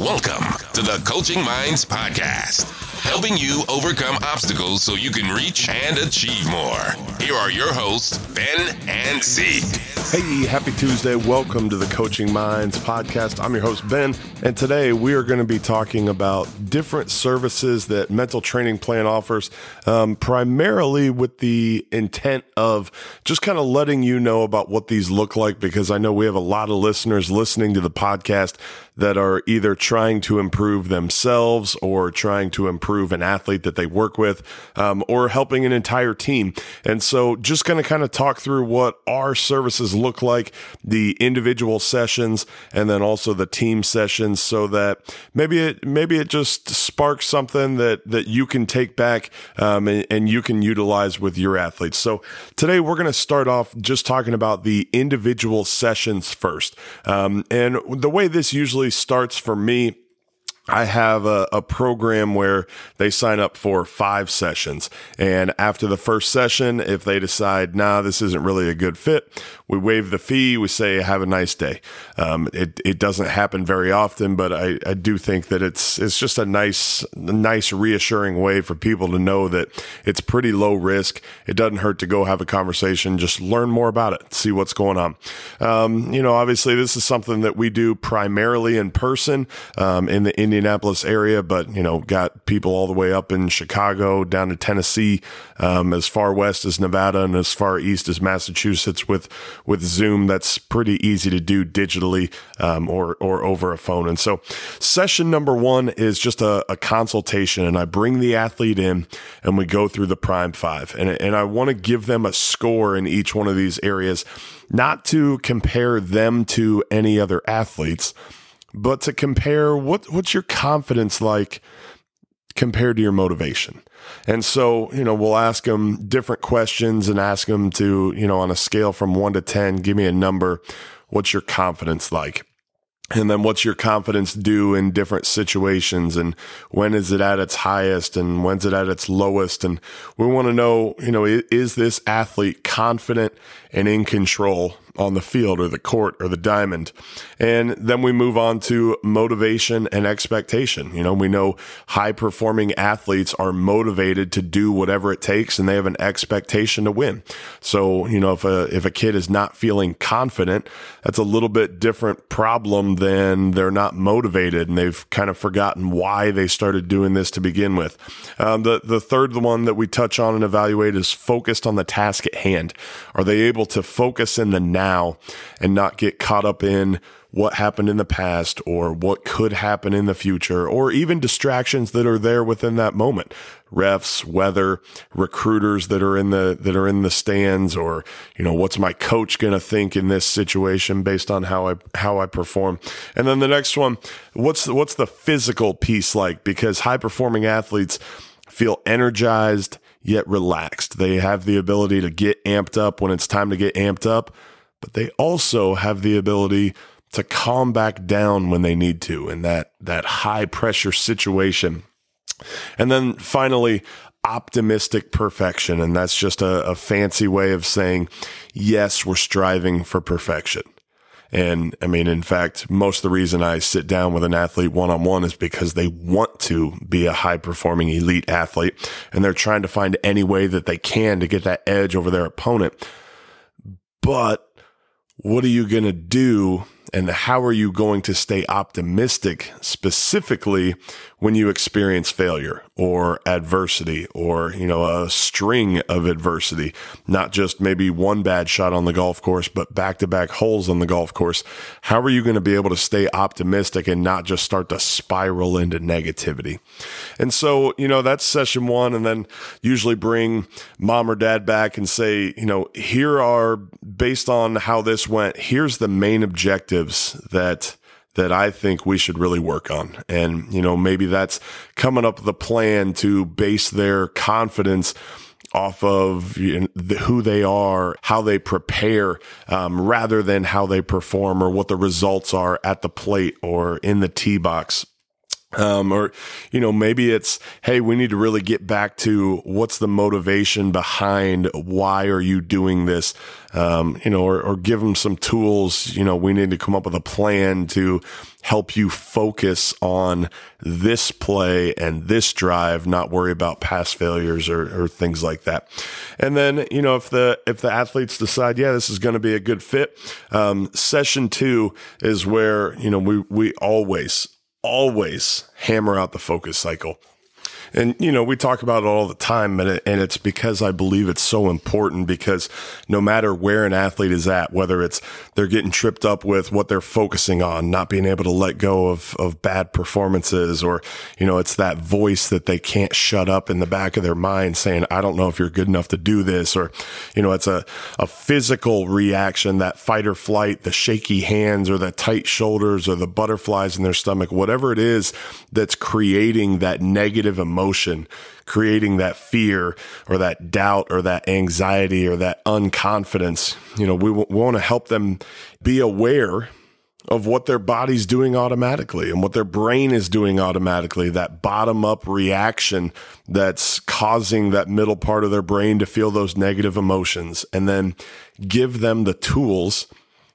Welcome to the Coaching Minds Podcast, helping you overcome obstacles so you can reach and achieve more. Here are your hosts, Ben and Zeke. Hey, happy Tuesday. Welcome to the Coaching Minds Podcast. I'm your host, Ben, and today we are going to be talking about different services that Mental Training Plan offers, um, primarily with the intent of just kind of letting you know about what these look like because I know we have a lot of listeners listening to the podcast that are either trying to improve themselves or trying to improve an athlete that they work with um, or helping an entire team. And so, just going to kind of talk through what our services look like, the individual sessions, and then also the team sessions, so that maybe it maybe it just sparks something that that you can take back um, and, and you can utilize with your athletes. So today we're going to start off just talking about the individual sessions first, um, and the way this usually starts for me I have a, a, program where they sign up for five sessions. And after the first session, if they decide, nah, this isn't really a good fit, we waive the fee. We say, have a nice day. Um, it, it doesn't happen very often, but I, I do think that it's, it's just a nice, nice reassuring way for people to know that it's pretty low risk. It doesn't hurt to go have a conversation, just learn more about it, see what's going on. Um, you know, obviously this is something that we do primarily in person, um, in the Indian Indianapolis area, but you know, got people all the way up in Chicago, down to Tennessee, um, as far west as Nevada, and as far east as Massachusetts. With with Zoom, that's pretty easy to do digitally um, or or over a phone. And so, session number one is just a, a consultation, and I bring the athlete in, and we go through the Prime Five, and and I want to give them a score in each one of these areas, not to compare them to any other athletes but to compare what what's your confidence like compared to your motivation. And so, you know, we'll ask them different questions and ask them to, you know, on a scale from 1 to 10, give me a number. What's your confidence like? and then what's your confidence do in different situations and when is it at its highest and when's it at its lowest and we want to know you know is this athlete confident and in control on the field or the court or the diamond. And then we move on to motivation and expectation. You know, we know high performing athletes are motivated to do whatever it takes and they have an expectation to win. So, you know, if a, if a kid is not feeling confident, that's a little bit different problem than they're not motivated and they've kind of forgotten why they started doing this to begin with. Um, the, the third one that we touch on and evaluate is focused on the task at hand. Are they able to focus in the now and not get caught up in what happened in the past or what could happen in the future or even distractions that are there within that moment. Refs weather recruiters that are in the that are in the stands or you know what's my coach going to think in this situation based on how I how I perform? And then the next one what's the, what's the physical piece like? Because high performing athletes feel energized yet relaxed. They have the ability to get amped up. When it's time to get amped up, but they also have the ability to calm back down when they need to in that, that high pressure situation. And then finally, optimistic perfection. And that's just a, a fancy way of saying, yes, we're striving for perfection. And I mean, in fact, most of the reason I sit down with an athlete one on one is because they want to be a high performing elite athlete and they're trying to find any way that they can to get that edge over their opponent. But what are you going to do and how are you going to stay optimistic specifically when you experience failure or adversity or, you know, a string of adversity, not just maybe one bad shot on the golf course, but back to back holes on the golf course. How are you going to be able to stay optimistic and not just start to spiral into negativity? And so, you know, that's session one. And then usually bring mom or dad back and say, you know, here are based on how this went, here's the main objectives that that I think we should really work on. And, you know, maybe that's coming up with a plan to base their confidence off of you know, the, who they are, how they prepare, um, rather than how they perform or what the results are at the plate or in the tee box. Um, or, you know, maybe it's, hey, we need to really get back to what's the motivation behind why are you doing this? Um, you know, or, or give them some tools. You know, we need to come up with a plan to help you focus on this play and this drive, not worry about past failures or, or things like that. And then, you know, if the, if the athletes decide, yeah, this is going to be a good fit, um, session two is where, you know, we, we always, always hammer out the focus cycle. And, you know, we talk about it all the time, and, it, and it's because I believe it's so important because no matter where an athlete is at, whether it's they're getting tripped up with what they're focusing on, not being able to let go of, of bad performances, or, you know, it's that voice that they can't shut up in the back of their mind saying, I don't know if you're good enough to do this, or, you know, it's a, a physical reaction, that fight or flight, the shaky hands, or the tight shoulders, or the butterflies in their stomach, whatever it is that's creating that negative emotion emotion, creating that fear or that doubt or that anxiety or that unconfidence. You know, we, w- we want to help them be aware of what their body's doing automatically and what their brain is doing automatically, that bottom up reaction that's causing that middle part of their brain to feel those negative emotions, and then give them the tools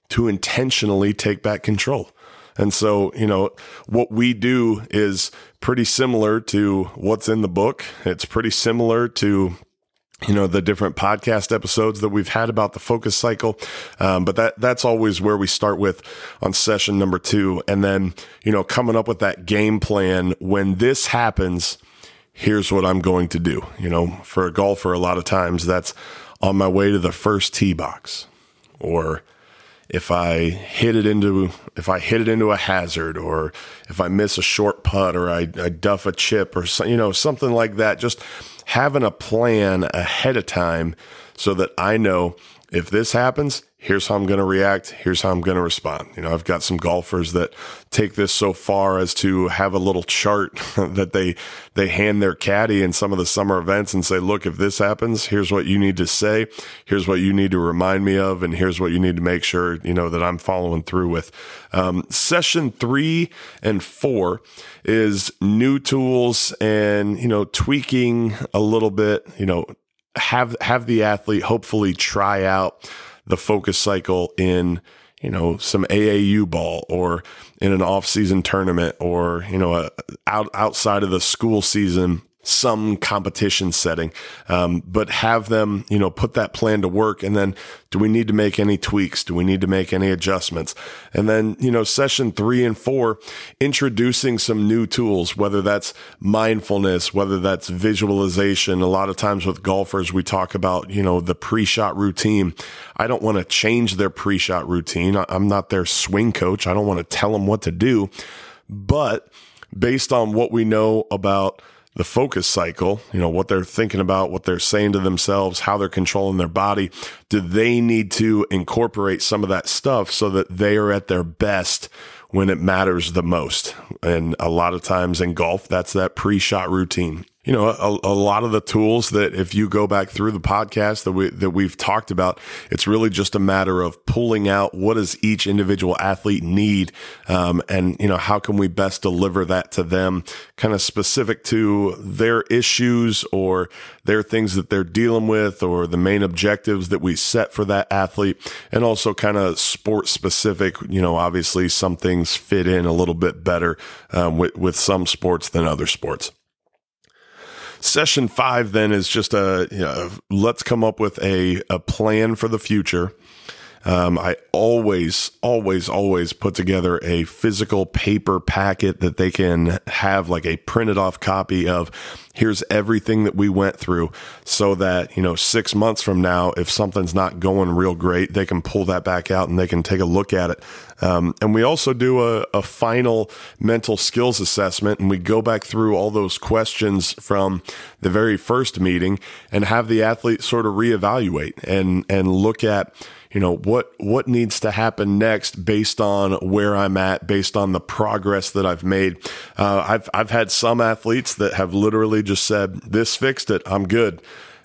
to intentionally take back control. And so, you know, what we do is pretty similar to what's in the book. It's pretty similar to you know the different podcast episodes that we've had about the focus cycle. Um, but that that's always where we start with on session number two. And then you know coming up with that game plan when this happens here's what i'm going to do. You know for a golfer a lot of times that's on my way to the first tee box or if I hit it into if I hit it into a hazard or if I miss a short putt or I, I duff a chip or you know something like that just having a plan ahead of time so that I know if this happens here's how I'm going to react. Here's how I'm going to respond. You know, I've got some golfers that take this so far as to have a little chart that they, they hand their caddy in some of the summer events and say, look, if this happens, here's what you need to say. Here's what you need to remind me of. And here's what you need to make sure, you know, that I'm following through with. Um, session three and four is new tools and, you know, tweaking a little bit, you know, have, have the athlete hopefully try out the focus cycle in you know some AAU ball or in an off-season tournament or you know a, out outside of the school season some competition setting, um, but have them, you know, put that plan to work. And then do we need to make any tweaks? Do we need to make any adjustments? And then, you know, session three and four, introducing some new tools, whether that's mindfulness, whether that's visualization. A lot of times with golfers, we talk about, you know, the pre-shot routine. I don't want to change their pre-shot routine. I'm not their swing coach. I don't want to tell them what to do, but based on what we know about the focus cycle, you know, what they're thinking about, what they're saying to themselves, how they're controlling their body. Do they need to incorporate some of that stuff so that they are at their best when it matters the most? And a lot of times in golf, that's that pre shot routine you know, a, a, lot of the tools that if you go back through the podcast that we, that we've talked about, it's really just a matter of pulling out what does each individual athlete need. Um, and, you know, how can we best deliver that to them kind of specific to their issues or their things that they're dealing with or the main objectives that we set for that athlete and also kind of sport specific. You know, obviously some things fit in a little bit better, um, with, with some sports than other sports. Session five then is just a you know, let's come up with a, a plan for the future. Um, I always, always, always put together a physical paper packet that they can have like a printed off copy of here's everything that we went through so that, you know, six months from now, if something's not going real great, they can pull that back out and they can take a look at it. Um, and we also do a, a final mental skills assessment and we go back through all those questions from the very first meeting and have the athlete sort of reevaluate and, and look at, you know what what needs to happen next based on where I'm at, based on the progress that I've made. Uh, I've I've had some athletes that have literally just said, "This fixed it. I'm good."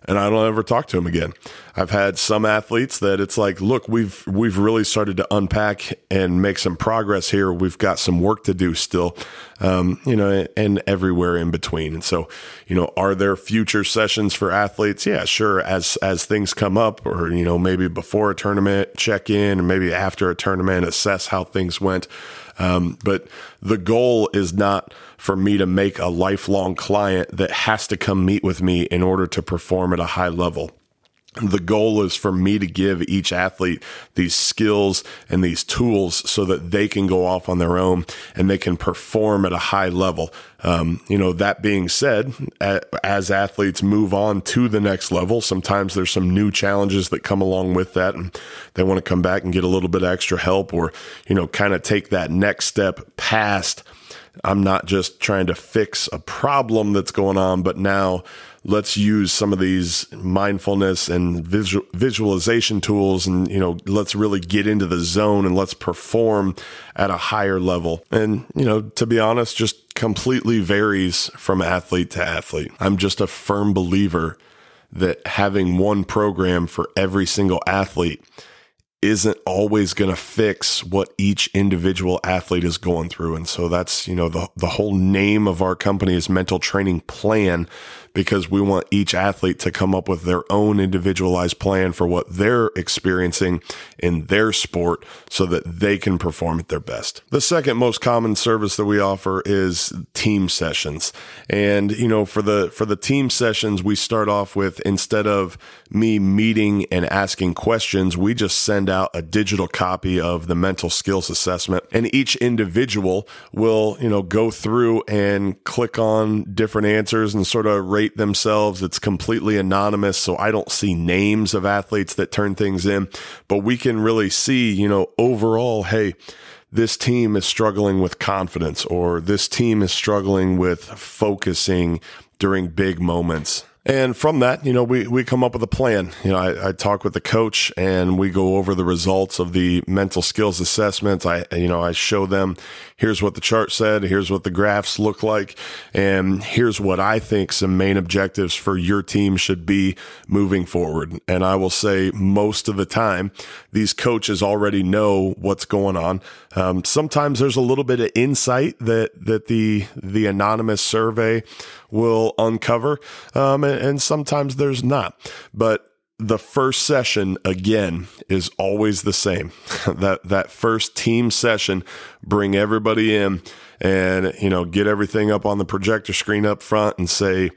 And I don't ever talk to him again. I've had some athletes that it's like, look, we've we've really started to unpack and make some progress here. We've got some work to do still, um, you know, and everywhere in between. And so, you know, are there future sessions for athletes? Yeah, sure. As as things come up, or you know, maybe before a tournament, check in, and maybe after a tournament, assess how things went. Um, but the goal is not for me to make a lifelong client that has to come meet with me in order to perform at a high level the goal is for me to give each athlete these skills and these tools so that they can go off on their own and they can perform at a high level. Um, you know, that being said, as athletes move on to the next level, sometimes there's some new challenges that come along with that and they want to come back and get a little bit extra help or, you know, kind of take that next step past. I'm not just trying to fix a problem that's going on, but now let's use some of these mindfulness and visual, visualization tools and you know let's really get into the zone and let's perform at a higher level. And you know to be honest just completely varies from athlete to athlete. I'm just a firm believer that having one program for every single athlete isn't always going to fix what each individual athlete is going through. And so that's, you know, the, the whole name of our company is mental training plan because we want each athlete to come up with their own individualized plan for what they're experiencing in their sport so that they can perform at their best. The second most common service that we offer is team sessions. And, you know, for the, for the team sessions, we start off with instead of me meeting and asking questions, we just send out a digital copy of the mental skills assessment and each individual will, you know, go through and click on different answers and sort of rate themselves. It's completely anonymous. So I don't see names of athletes that turn things in, but we can really see, you know, overall, hey, this team is struggling with confidence or this team is struggling with focusing during big moments. And from that, you know, we, we come up with a plan. You know, I, I, talk with the coach and we go over the results of the mental skills assessment. I, you know, I show them here's what the chart said, here's what the graphs look like, and here's what I think some main objectives for your team should be moving forward. And I will say most of the time, these coaches already know what's going on. Um, sometimes there's a little bit of insight that, that the, the anonymous survey will uncover. Um, and, sometimes there's not, but the first session again is always the same. that that first team session, bring everybody in and you know get everything up on the projector screen up front and say,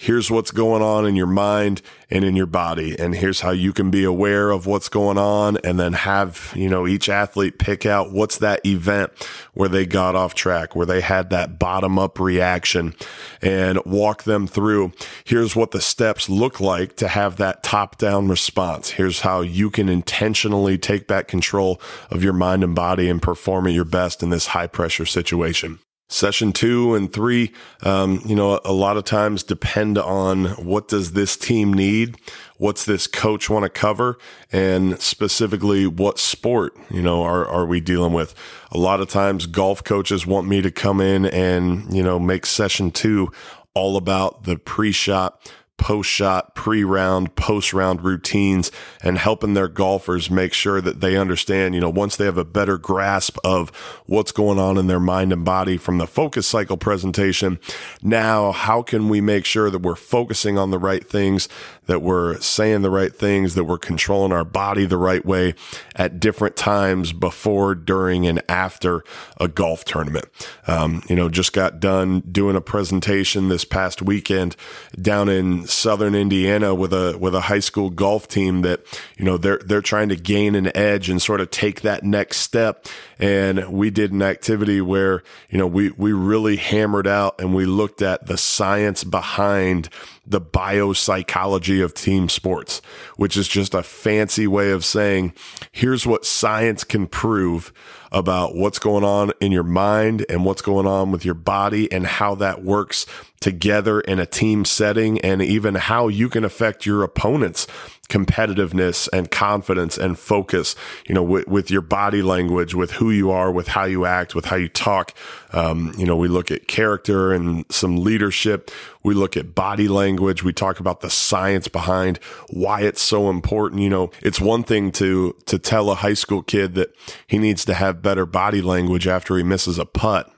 here's what's going on in your mind and in your body. And here's how you can be aware of what's going on and then have, you know, each athlete pick out what's that event where they got off track, where they had that bottom up reaction and walk them through. Here's what the steps look like to have that top down response. Here's how you can intentionally take back control of your mind and body and perform at your best in this high pressure situation session two and three, um, you know, a lot of times depend on what does this team need? What's this coach want to cover? And specifically, what sport, you know, are, are we dealing with? A lot of times golf coaches want me to come in and, you know, make session two all about the pre-shot post shot, pre round, post round routines and helping their golfers make sure that they understand, you know, once they have a better grasp of what's going on in their mind and body from the focus cycle presentation. Now, how can we make sure that we're focusing on the right things, that we're saying the right things, that we're controlling our body the right way at different times before, during, and after a golf tournament? Um, you know, just got done doing a presentation this past weekend down in Southern Indiana with a with a high school golf team that you know they're they're trying to gain an edge and sort of take that next step. And we did an activity where you know we we really hammered out and we looked at the science behind the biopsychology of team sports, which is just a fancy way of saying here's what science can prove about what's going on in your mind and what's going on with your body and how that works together in a team setting and even how you can affect your opponents competitiveness and confidence and focus, you know, with, with, your body language, with who you are, with how you act, with how you talk. Um, you know, we look at character and some leadership. We look at body language. We talk about the science behind why it's so important. You know, it's one thing to, to tell a high school kid that he needs to have better body language after he misses a putt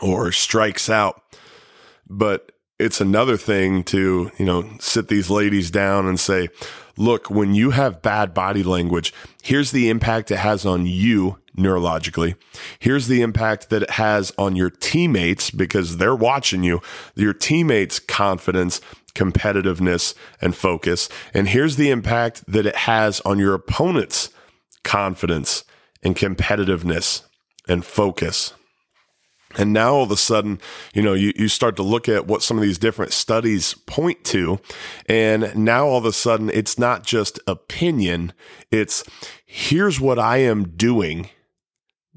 or strikes out. But it's another thing to, you know, sit these ladies down and say, look, when you have bad body language, here's the impact it has on you neurologically. Here's the impact that it has on your teammates because they're watching you, your teammates' confidence, competitiveness, and focus. And here's the impact that it has on your opponent's confidence and competitiveness and focus. And now all of a sudden, you know, you, you start to look at what some of these different studies point to. And now all of a sudden, it's not just opinion. It's here's what I am doing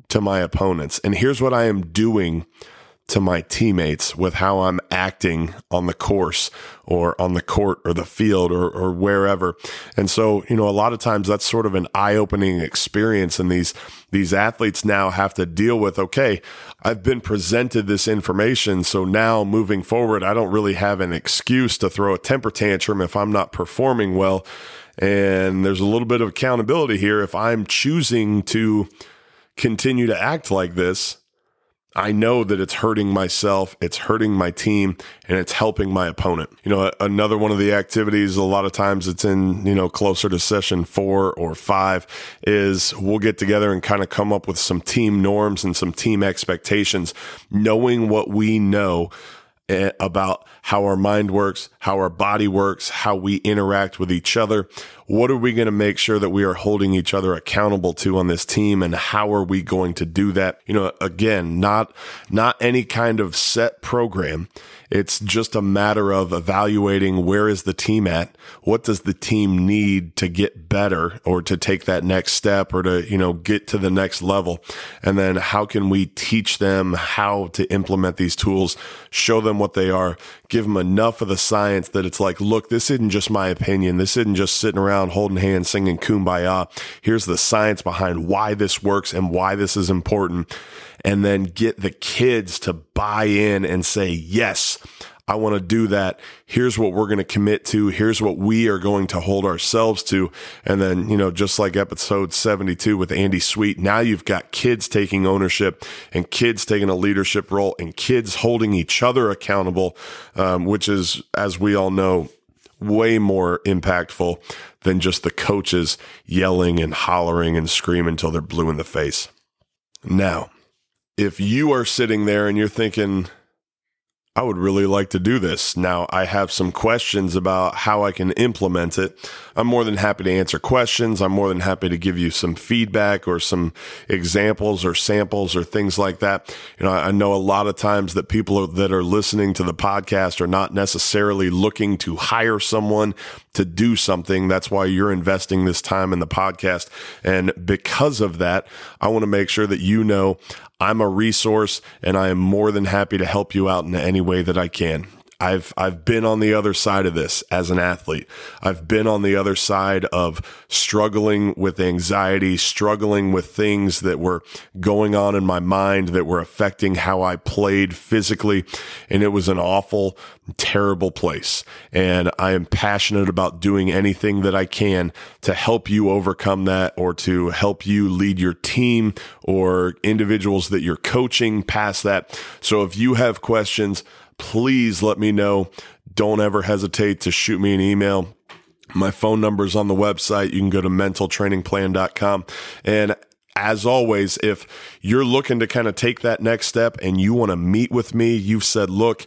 to my opponents. And here's what I am doing to my teammates with how I'm acting on the course or on the court or the field or, or wherever. And so, you know, a lot of times that's sort of an eye opening experience. And these, these athletes now have to deal with, okay, I've been presented this information. So now moving forward, I don't really have an excuse to throw a temper tantrum if I'm not performing well. And there's a little bit of accountability here. If I'm choosing to continue to act like this, I know that it's hurting myself, it's hurting my team, and it's helping my opponent. You know, another one of the activities, a lot of times it's in, you know, closer to session four or five, is we'll get together and kind of come up with some team norms and some team expectations, knowing what we know eh, about how our mind works, how our body works, how we interact with each other, what are we going to make sure that we are holding each other accountable to on this team and how are we going to do that? You know, again, not, not any kind of set program. It's just a matter of evaluating where is the team at? What does the team need to get better or to take that next step or to, you know, get to the next level? And then how can we teach them how to implement these tools, show them what they are, give them enough of the science that it's like, look, this isn't just my opinion. This isn't just sitting around holding hands singing kumbaya. Here's the science behind why this works and why this is important and then get the kids to buy in and say, yes, I want to do that. Here's what we're going to commit to. Here's what we are going to hold ourselves to. And then, you know, just like episode 72 with Andy Sweet, now you've got kids taking ownership and kids taking a leadership role and kids holding each other accountable, um, which is, as we all know, way more impactful than just the coaches yelling and hollering and screaming until they're blue in the face. Now, if you are sitting there and you're thinking, I would really like to do this. Now, I have some questions about how I can implement it. I'm more than happy to answer questions. I'm more than happy to give you some feedback or some examples or samples or things like that. You know, I know a lot of times that people that are listening to the podcast are not necessarily looking to hire someone to do something. That's why you're investing this time in the podcast. And because of that, I want to make sure that you know I'm a resource and I am more than happy to help you out in any way that I can. I've I've been on the other side of this as an athlete. I've been on the other side of struggling with anxiety, struggling with things that were going on in my mind that were affecting how I played physically, and it was an awful, terrible place. And I am passionate about doing anything that I can to help you overcome that or to help you lead your team or individuals that you're coaching past that. So if you have questions, please let me know. Don't ever hesitate to shoot me an email. My phone number is on the website. You can go to mentaltrainingplan.com. And as always, if you're looking to kind of take that next step and you want to meet with me, you've said, look,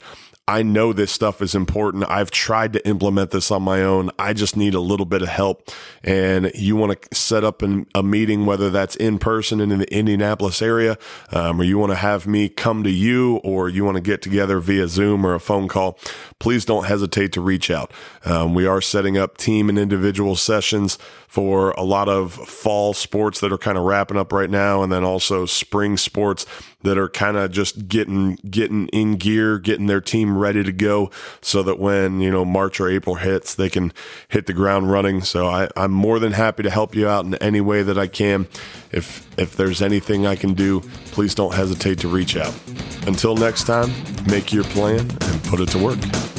I know this stuff is important. I've tried to implement this on my own. I just need a little bit of help. And you want to set up an, a meeting, whether that's in person in the Indianapolis area, um, or you want to have me come to you, or you want to get together via Zoom or a phone call, please don't hesitate to reach out. Um, we are setting up team and individual sessions for a lot of fall sports that are kind of wrapping up right now, and then also spring sports that are kind of just getting getting in gear, getting their team ready to go, so that when you know March or April hits, they can hit the ground running. So I, I'm more than happy to help you out in any way that I can. If if there's anything I can do, please don't hesitate to reach out. Until next time, make your plan and put it to work.